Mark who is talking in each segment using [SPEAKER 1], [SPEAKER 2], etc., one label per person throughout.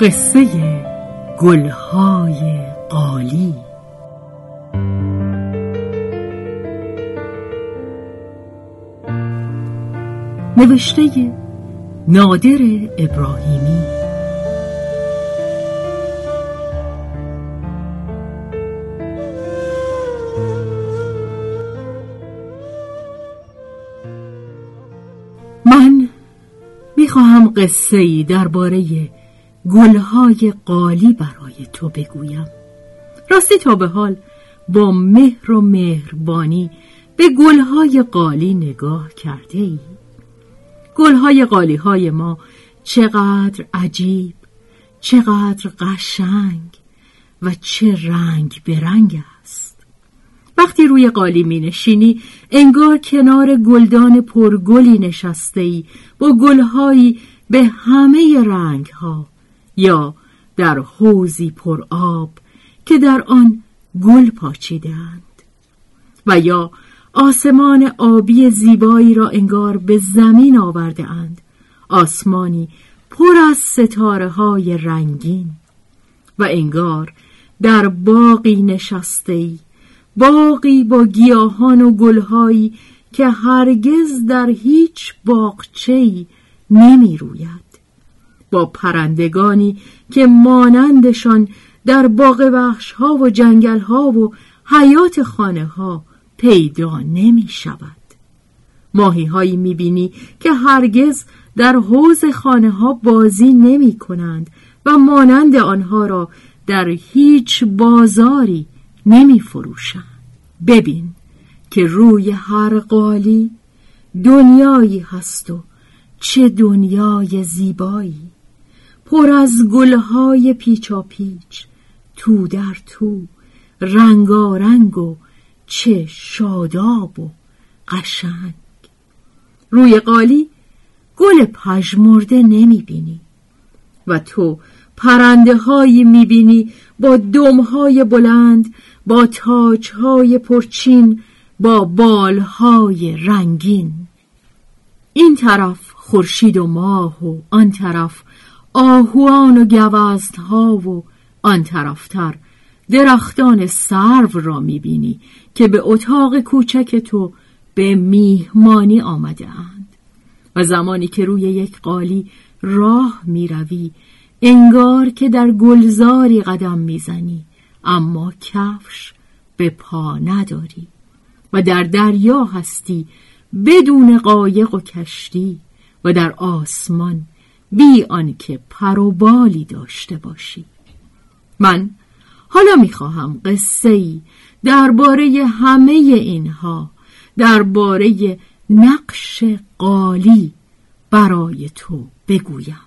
[SPEAKER 1] قصه گلهای قالی. نوشته نادر ابراهیمی. من می‌خواهم قصه ای درباره گلهای قالی برای تو بگویم راستی تا به حال با مهر و مهربانی به گلهای قالی نگاه کرده ای؟ گلهای قالی های ما چقدر عجیب چقدر قشنگ و چه رنگ به رنگ است وقتی روی قالی می نشینی انگار کنار گلدان پرگلی نشسته ای با گلهایی به همه رنگ ها یا در حوزی پر آب که در آن گل پاچیدند. و یا آسمان آبی زیبایی را انگار به زمین آورده اند. آسمانی پر از ستاره های رنگین. و انگار در باقی نشسته ای باقی با گیاهان و گلهایی که هرگز در هیچ باغچه‌ای نمی روید. با پرندگانی که مانندشان در باغ وحش ها و جنگل ها و حیات خانه ها پیدا نمی شود ماهی هایی می بینی که هرگز در حوز خانه ها بازی نمی کنند و مانند آنها را در هیچ بازاری نمی فروشند ببین که روی هر قالی دنیایی هست و چه دنیای زیبایی. پر از گلهای پیچا پیچ تو در تو رنگارنگ و چه شاداب و قشنگ. روی قالی گل پژمرده نمی بینی و تو پرنده هایی می بینی با دمهای بلند با تاجهای پرچین با بالهای رنگین. این طرف خورشید و ماه و آن طرف آهوان و ها و آن طرفتر درختان سرو را می‌بینی که به اتاق کوچک تو به میهمانی آمده اند و زمانی که روی یک قالی راه می‌روی انگار که در گلزاری قدم می‌زنی اما کفش به پا نداری. و در دریا هستی بدون قایق و کشتی و در آسمان بی آنکه پر و بالی داشته باشی. من حالا می‌خواهم قصه ای درباره همه اینها درباره نقش قالی برای تو بگویم.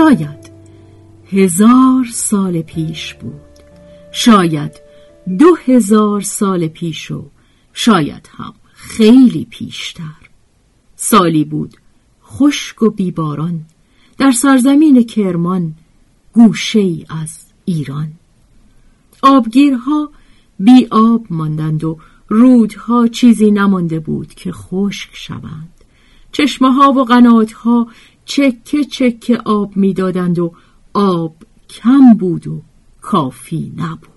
[SPEAKER 1] شاید هزار سال پیش بود. شاید دو هزار سال پیش و شاید هم خیلی پیشتر. سالی بود خشک و بیباران در سرزمین کرمان گوشه ای از ایران. آبگیرها بی آب ماندند و رودها چیزی نمانده بود که خشک شوند. چشمه ها و قنات ها چکه چکه آب می‌دادند و آب کم بود و کافی نبود.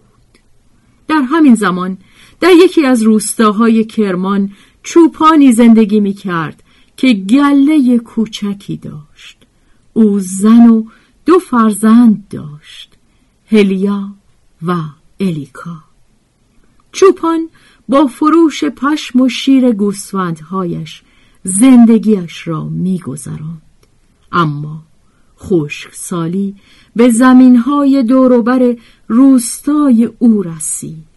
[SPEAKER 1] در همین زمان در یکی از روستاهای کرمان چوپانی زندگی می کرد که گله کوچکی داشت. او زن و دو فرزند داشت هلیا و الیکا. چوپان با فروش پشم و شیر گوسفندهایش زندگیش را میگذراند. اما خشک سالی به زمینهای دوروبر روستای او رسید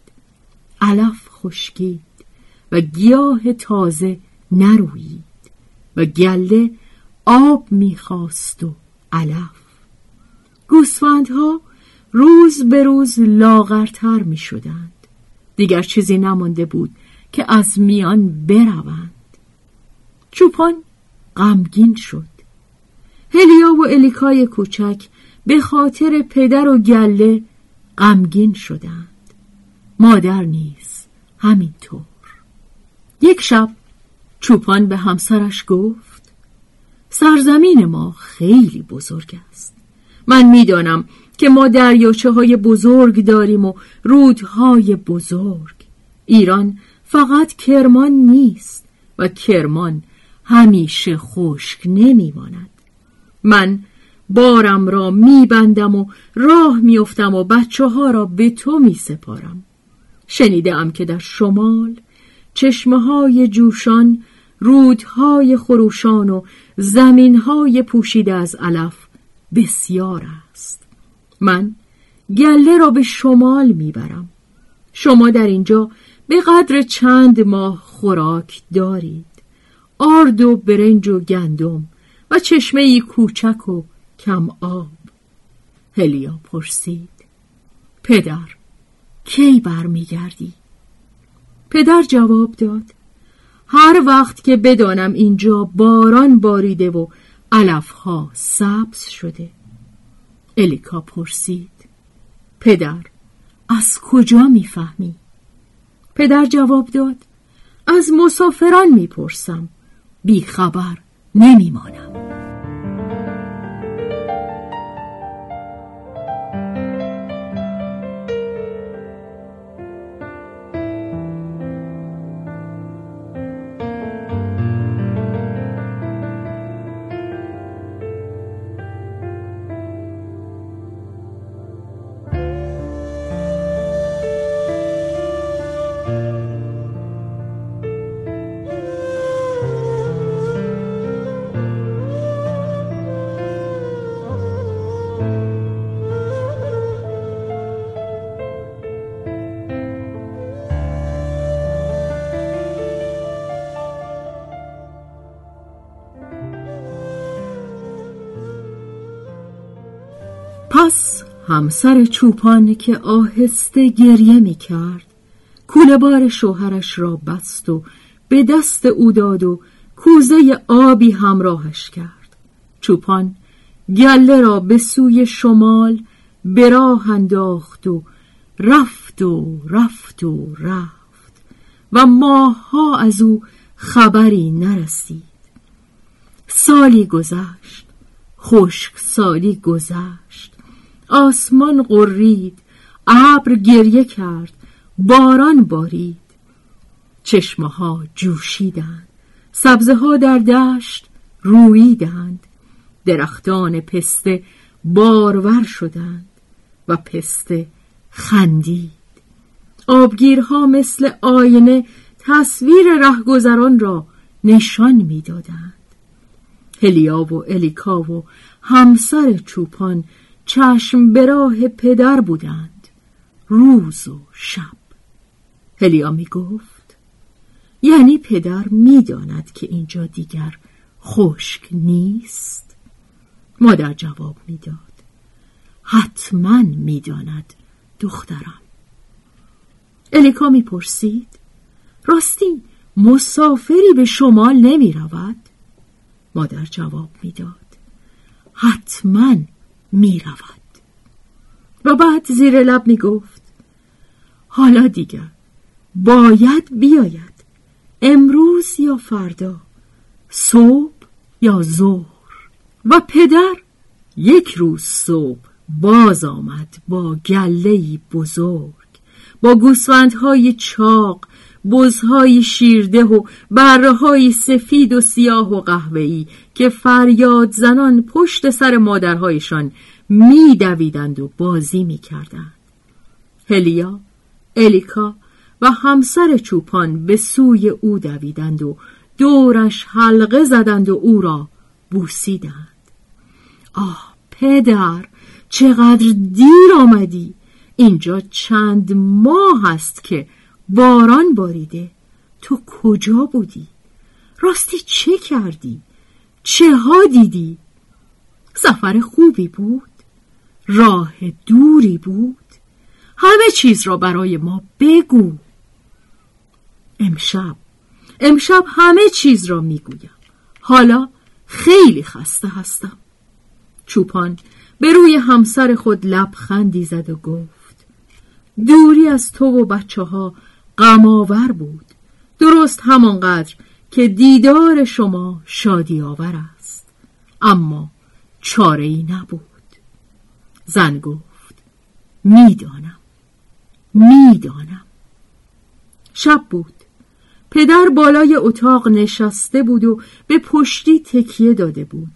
[SPEAKER 1] علف خشکید و گیاه تازه نرویید و گله آب می‌خواست و علف گوسفندها روز به روز لاغرتر می شدند. دیگر چیزی نمانده بود که از میان بروند. چوپان غمگین شد. هلیا و الیکای کوچک به خاطر پدر و گله غمگین شدند. مادر نیز همینطور. یک شب چوپان به همسرش گفت سرزمین ما خیلی بزرگ است. من می‌دانم که ما دریاچه های بزرگ داریم و رودهای بزرگ ایران فقط کرمان نیست و کرمان همیشه خشک نمیماند من بارم را میبندم و راه میافتم و بچه ها را به تو میسپارم. شنیدم که در شمال چشمه های جوشان رودهای خروشان و زمینهای پوشیده از علف بسیار است. من گله را به شمال می‌برم. شما در اینجا به قدر چند ماه خوراک دارید. آرد و برنج و گندم و چشمه ای کوچک و کم آب هلیا پرسید پدر کی برمیگردی؟ پدر جواب داد هر وقت که بدانم اینجا باران باریده و علفها سبز شده الیکا پرسید پدر از کجا می‌فهمی؟ پدر جواب داد از مسافران می‌پرسم بیخبر نمیمانم. پس همسر چوپان که آهسته گریه می کرد کوله بار شوهرش را بست و به دست او داد و کوزه آبی همراهش کرد. چوپان گله را به سوی شمال به راه انداخت و رفت و رفت و رفت و ماهها از او خبری نرسید. سالی گذشت خشک سالی گذشت. آسمان قرید ابر گریه کرد باران بارید. چشمه ها جوشیدند سبزه ها در دشت رویدند درختان پسته بارور شدند و پسته خندید. آبگیرها مثل آینه تصویر رهگذران را نشان می‌دادند. هلیا و الیکا و همسر چوپان چشم به راه پدر بودند روز و شب. هلیا می گفت یعنی پدر می‌داند که اینجا دیگر خشک نیست؟ مادر جواب می‌داد حتما می‌داند دخترم. الیکا می‌پرسید راستی مسافری به شمال نمی رود؟ مادر جواب می‌داد حتما می رود. و بعد زیر لب می گفت حالا دیگر باید بیاید امروز یا فردا صبح یا ظهر و پدر یک روز صبح باز آمد با گلهی بزرگ با گوسفندهای چاق بزهای شیرده و برهای سفید و سیاه و قهوه‌ای که فریاد زنان پشت سر مادرهایشان میدویدند و بازی می‌کردند. هلیا، الیکا و همسر چوپان به سوی او دویدند و دورش حلقه زدند و او را بوسیدند. آه پدر چقدر دیر آمدی اینجا چند ماه است که باران باریده. تو کجا بودی؟ راستی چه کردی؟ چه ها دیدی؟ سفر خوبی بود؟ راه دوری بود؟ همه چیز را برای ما بگو. امشب امشب همه چیز را می‌گویم. حالا خیلی خسته هستم. چوپان به روی همسر خود لبخندی زد و گفت دوری از تو و بچه ها غمآور بود. درست همانقدر که دیدار شما شادی آور است. اما چاره ای نبود. زن گفت می‌دانم. می‌دانم. شب بود. پدر بالای اتاق نشسته بود و به پشتی تکیه داده بود.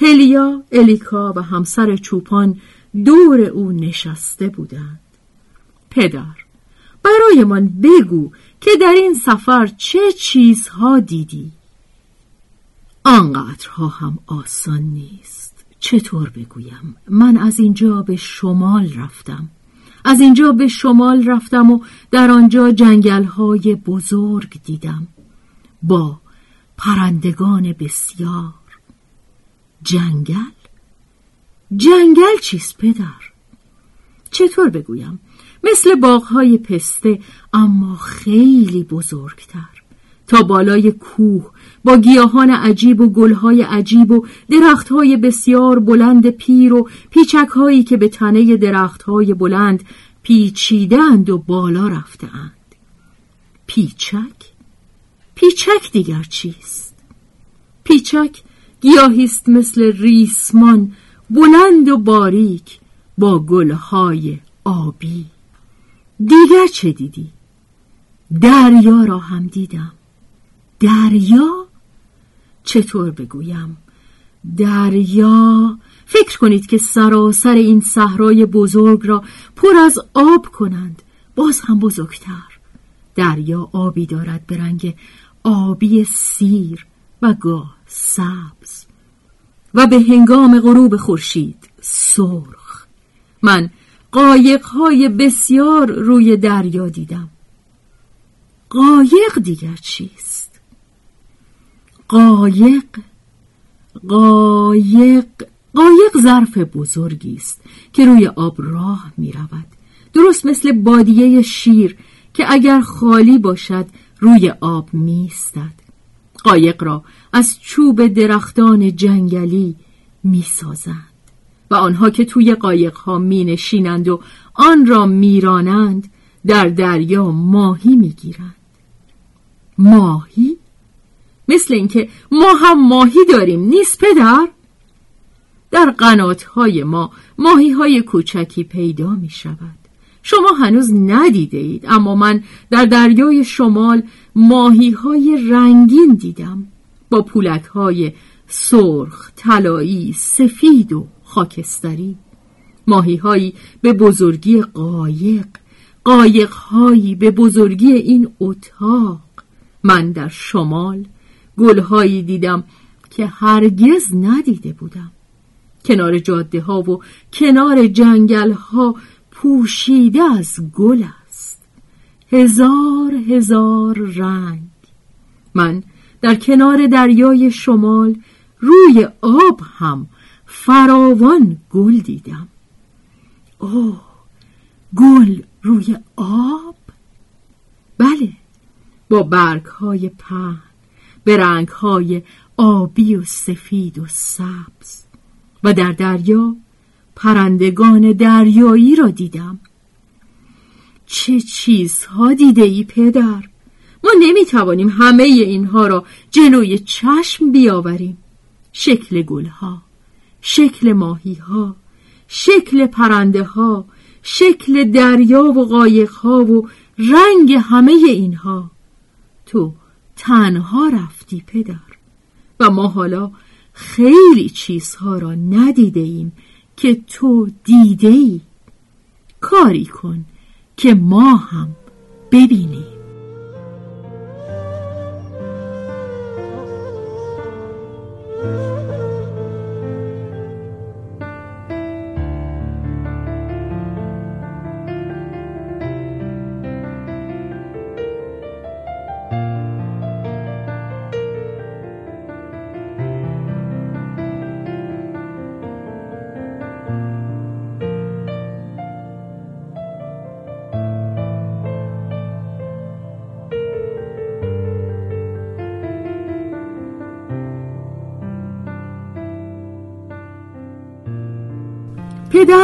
[SPEAKER 1] هلیا، الیکا و همسر چوپان دور او نشسته بودند. پدر برایمان بگو که در این سفر چه چیزها دیدی آنقدرها هم آسان نیست چطور بگویم من از اینجا به شمال رفتم از اینجا به شمال رفتم و در آنجا جنگل های بزرگ دیدم با پرندگان بسیار جنگل؟ جنگل چیست پدر؟ چطور بگویم؟ مثل باغهای پسته اما خیلی بزرگتر تا بالای کوه با گیاهان عجیب و گلهای عجیب و درختهای بسیار بلند پیر و پیچکهایی که به تنه درختهای بلند پیچیدند و بالا رفتهاند پیچک؟ پیچک دیگر چیست؟ پیچک گیاهیست مثل ریسمان بلند و باریک با گلهای آبی دیگر چه دیدی؟ دریا را هم دیدم دریا؟ چطور بگویم؟ دریا فکر کنید که سراسر این صحرای بزرگ را پر از آب کنند باز هم بزرگتر دریا آبی دارد به رنگ آبی سیر و گاه سبز و به هنگام غروب خورشید سرخ من قایقهای بسیار روی دریا دیدم. قایق دیگر چیست؟ قایق قایق قایق ظرف بزرگی است که روی آب راه می رود درست مثل بادیه شیر که اگر خالی باشد روی آب میستد قایق را از چوب درختان جنگلی می سازند و آنها که توی قایق ها می نشینند و آن را میرانند در دریا ماهی می گیرند ماهی؟ مثل اینکه ما هم ماهی داریم نیست پدر؟ در قنات های ما ماهی های کوچکی پیدا می شود شما هنوز ندیده اید اما من در دریای شمال ماهی های رنگین دیدم با پولک های سرخ، طلایی، سفید و خاکستری ماهی هایی به بزرگی قایق قایق هایی به بزرگی این اتاق. من در شمال گلهایی دیدم که هرگز ندیده بودم. کنار جاده ها و کنار جنگل ها پوشیده از گل است. هزار هزار رنگ. من در کنار دریای شمال روی آب هم فراوان گل دیدم. اوه گل روی آب؟ بله با برگ های پهن به رنگ های آبی و سفید و سبز و در دریا پرندگان دریایی را دیدم. چه چیزها دیده ای پدر؟ ما نمی‌توانیم همه اینها را جلوی چشم بیاوریم. شکل گلها. شکل ماهیها شکل پرنده ها شکل دریا و قایقها و رنگ همه اینها. تو تنها رفتی پدر و ما حالا خیلی چیزها را ندیده ایم که تو دیده ای کاری کن که ما هم ببینیم.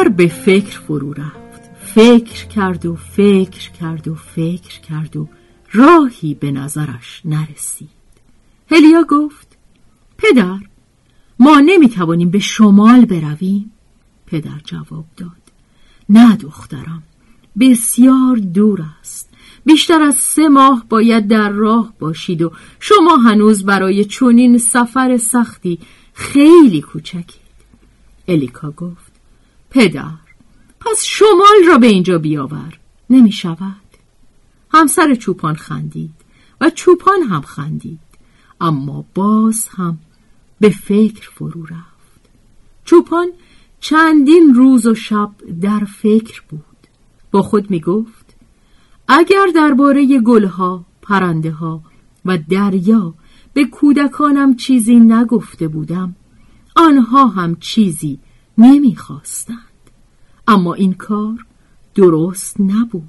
[SPEAKER 1] پدر به فکر فرو رفت. فکر کرد و فکر کرد و فکر کرد و راهی به نظرش نرسید. هلیا گفت پدر ما نمی‌توانیم به شمال برویم. پدر جواب داد نه دخترم بسیار دور است. بیشتر از سه ماه باید در راه باشید و شما هنوز برای چنین سفر سختی خیلی کوچکید. الیکا گفت پدر پس شمال را به اینجا بیاور. نمی شود همسر چوپان خندید و چوپان هم خندید اما باز هم به فکر فرو رفت. چوپان چندین روز و شب در فکر بود. با خود می گفت اگر درباره گلها، پرنده ها و دریا به کودکانم چیزی نگفته بودم آنها هم چیزی نمی‌خواستند. اما این کار درست نبود.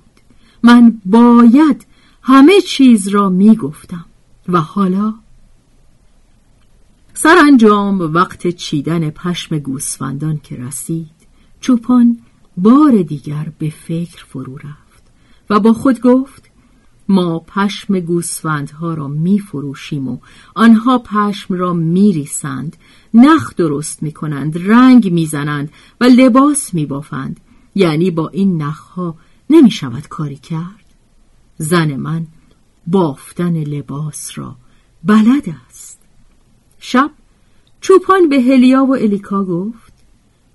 [SPEAKER 1] من باید همه چیز را می‌گفتم. و حالا سرانجام وقت چیدن پشم گوسفندان که رسید چوپان بار دیگر به فکر فرو رفت و با خود گفت ما پشم گوسفندها را می فروشیم و آنها پشم را می ریسند نخ درست می کنند رنگ می زنند و لباس می بافند یعنی با این نخها نمی شود کاری کرد. زن من بافتن لباس را بلد است. شب چوپان به هلیا و الیکا گفت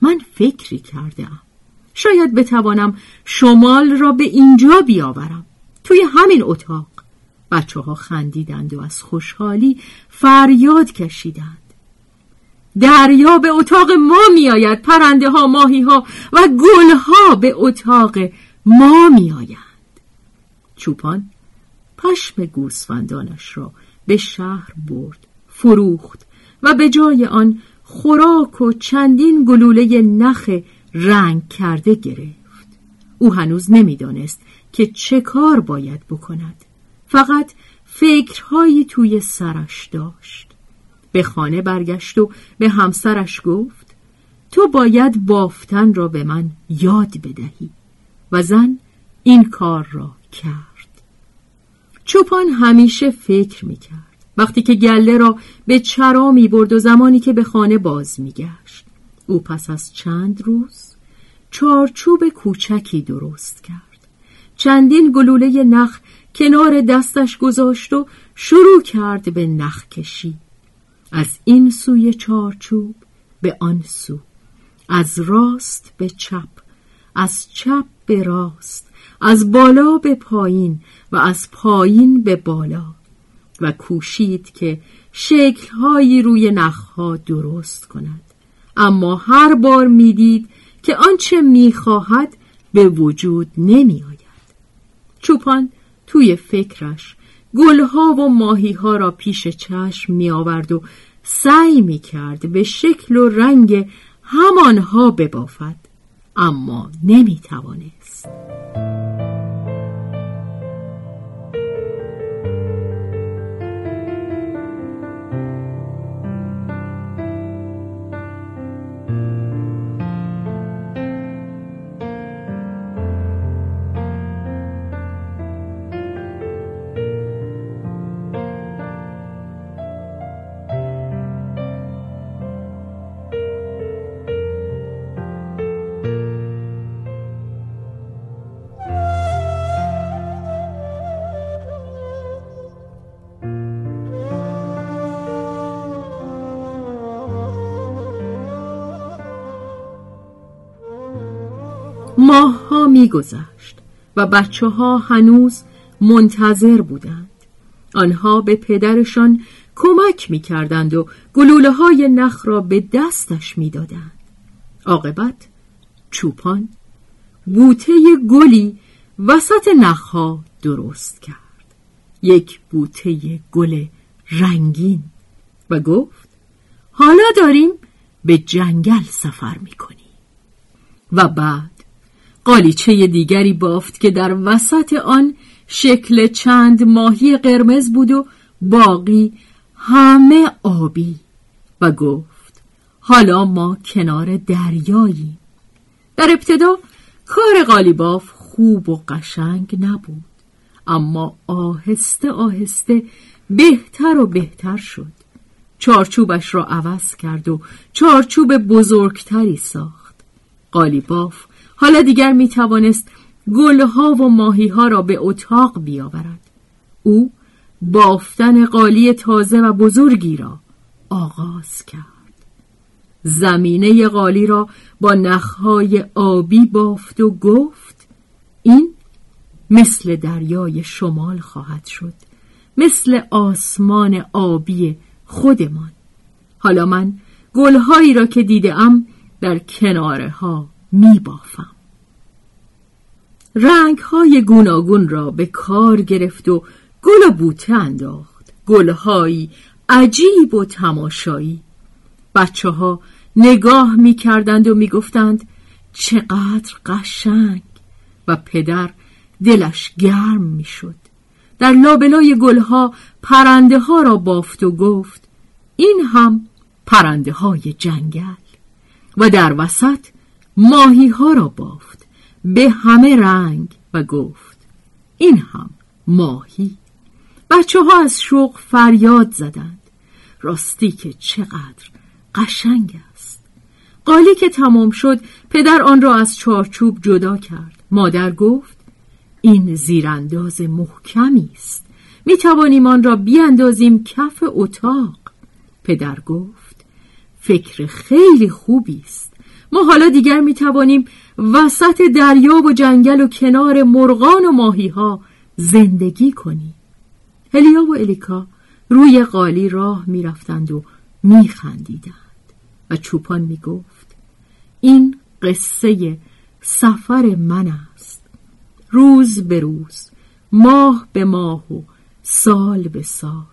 [SPEAKER 1] من فکری کردم شاید بتوانم شمال را به اینجا بیاورم. توی همین اتاق. بچه ها خندیدند و از خوشحالی فریاد کشیدند. دریا به اتاق ما میآید پرنده ها ماهی ها و گل ها به اتاق ما میآیند. چوپان پشم گوسفندانش را به شهر برد فروخت و به جای آن خوراک و چندین گلوله نخ رنگ کرده گرفت. او هنوز نمی‌دانست که چه کار باید بکند فقط فکرهایی توی سرش داشت به خانه برگشت و به همسرش گفت تو باید بافتن را به من یاد بدهی و زن این کار را کرد چوپان همیشه فکر می‌کرد وقتی که گله را به چرا می برد و زمانی که به خانه باز می گشت. او پس از چند روز چارچوب کوچکی درست کرد. چندین گلوله نخ کنار دستش گذاشت و شروع کرد به نخ کشی. از این سوی چارچوب به آن سو. از راست به چپ. از چپ به راست. از بالا به پایین و از پایین به بالا. و کوشید که شکلهایی روی نخها درست کند اما هر بار می‌دید که آنچه می‌خواهد به وجود نمیآید چوپان توی فکرش گلها و ماهیها را پیش چشم می آورد و سعی می کرد به شکل و رنگ همانها ببافد اما نمی توانست. میگذشت و بچه ها هنوز منتظر بودند. آنها به پدرشان کمک می‌کردند و گلوله های نخ را به دستش می‌دادند. عاقبت چوپان بوته گلی وسط نخها درست کرد. یک بوته گل رنگین و گفت حالا داریم به جنگل سفر می‌کنیم. و بعد قالیچه دیگری بافت که در وسط آن شکل چند ماهی قرمز بود و باقی همه آبی و گفت حالا ما کنار دریایی در ابتدا کار قالیباف خوب و قشنگ نبود اما آهسته آهسته بهتر و بهتر شد. چارچوبش را عوض کرد و چارچوب بزرگتری ساخت. قالیباف حالا دیگر می توانست گلها و ماهیها را به اتاق بیاورد. او بافتن قالی تازه و بزرگی را آغاز کرد. زمینه قالی را با نخهای آبی بافت و گفت این مثل دریای شمال خواهد شد مثل آسمان آبی خودمان. حالا من گلهایی را که دیدم در کناره ها می بافم رنگ های گوناگون را به کار گرفت و گل و بوته انداخت. گلهایی عجیب و تماشایی. بچه ها نگاه می کردند و می گفتند چقدر قشنگ! و پدر دلش گرم می شد در لابلای گلها پرنده ها را بافت و گفت این هم پرنده های جنگل. و در وسط ماهی ها را بافت به همه رنگ و گفت این هم ماهی. بچه ها از شوق فریاد زدند راستی که چقدر قشنگ است. قالی که تمام شد پدر آن را از چارچوب جدا کرد. مادر گفت این زیرانداز محکمی است. می توانیم آن را بیاندازیم کف اتاق. پدر گفت فکر خیلی خوبی است. ما حالا دیگر می توانیم وسط دریا و جنگل و کنار مرغان و ماهی ها زندگی کنیم. هلیا و الیکا روی قالی راه می رفتند و می خندیدند و چوپان می گفت این قصه سفر من است. روز به روز ماه به ماه و سال به سال.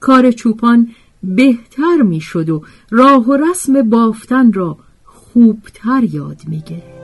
[SPEAKER 1] کار چوپان بهتر می‌شد و راه و رسم بافتن را خوبتر یاد می‌گرفت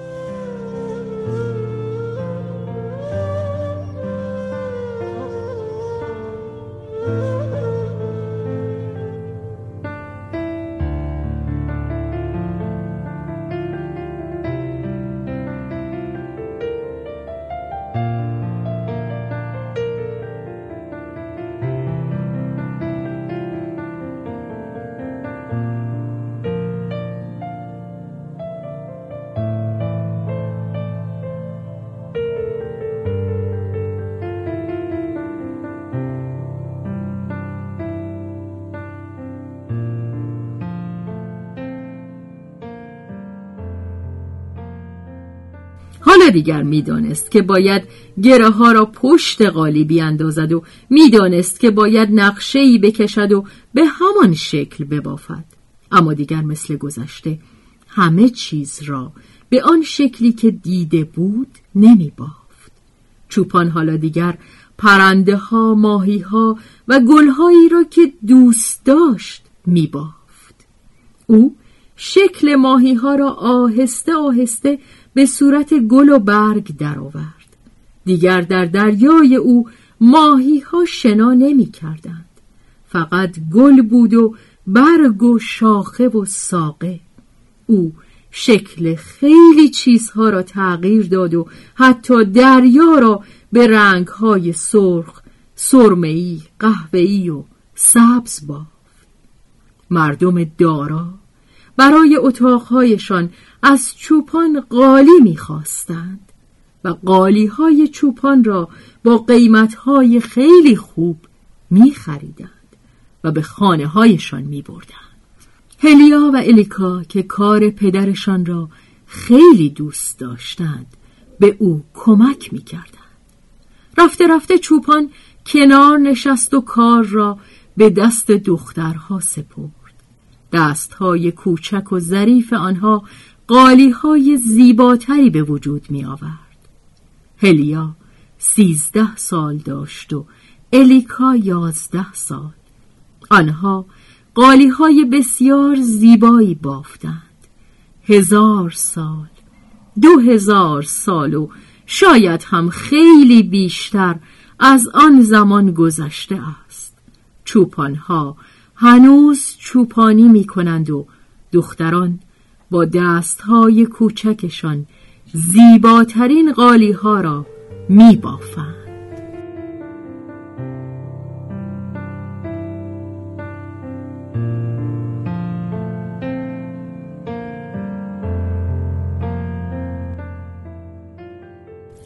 [SPEAKER 1] حالا دیگر می‌دانست که باید گره ها را پشت قالی بیاندازد و می‌دانست که باید نقشه ای بکشد و به همان شکل ببافد. اما دیگر مثل گذشته همه چیز را به آن شکلی که دیده بود نمی بافت چوپان حالا دیگر پرنده ها ماهی ها و گلهایی را که دوست داشت می بافت او شکل ماهی ها را آهسته آهسته به صورت گل و برگ درآورد. دیگر در دریای او ماهی ها شنا نمی کردند. فقط گل بود و برگ و شاخه و ساقه او شکل خیلی چیزها را تغییر داد و حتی دریا را به رنگهای سرخ، سرمه‌ای، قهوه‌ای و سبز بافت. مردم دارا برای اتاقهایشان از چوپان قالی می‌خواستند و قالی های چوپان را با قیمت های خیلی خوب میخریدند و به خانه هایشان میبردند. هلیا و الیکا که کار پدرشان را خیلی دوست داشتند به او کمک می‌کردند. رفته رفته چوپان کنار نشست و کار را به دست دخترها سپرد. دستهای کوچک و ظریف آنها قالی های زیباتری به وجود می آورد. هلیا سیزده سال داشت و الیکا یازده سال. آنها قالی های بسیار زیبایی بافتند. هزار سال، دو هزار سال و شاید هم خیلی بیشتر از آن زمان گذشته است. چوپانها هنوز چوپانی می کنند و دختران با دستهای کوچکشان زیباترین قالی ها را می بافند.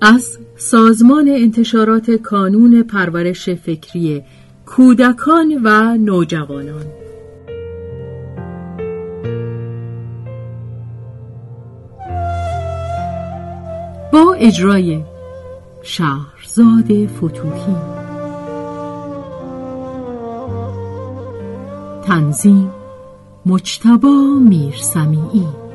[SPEAKER 1] از سازمان انتشارات کانون پرورش فکری کودکان و نوجوانان با اجرای شهرزاد فتوحی. تنظیم مجتبا میرسمیعی.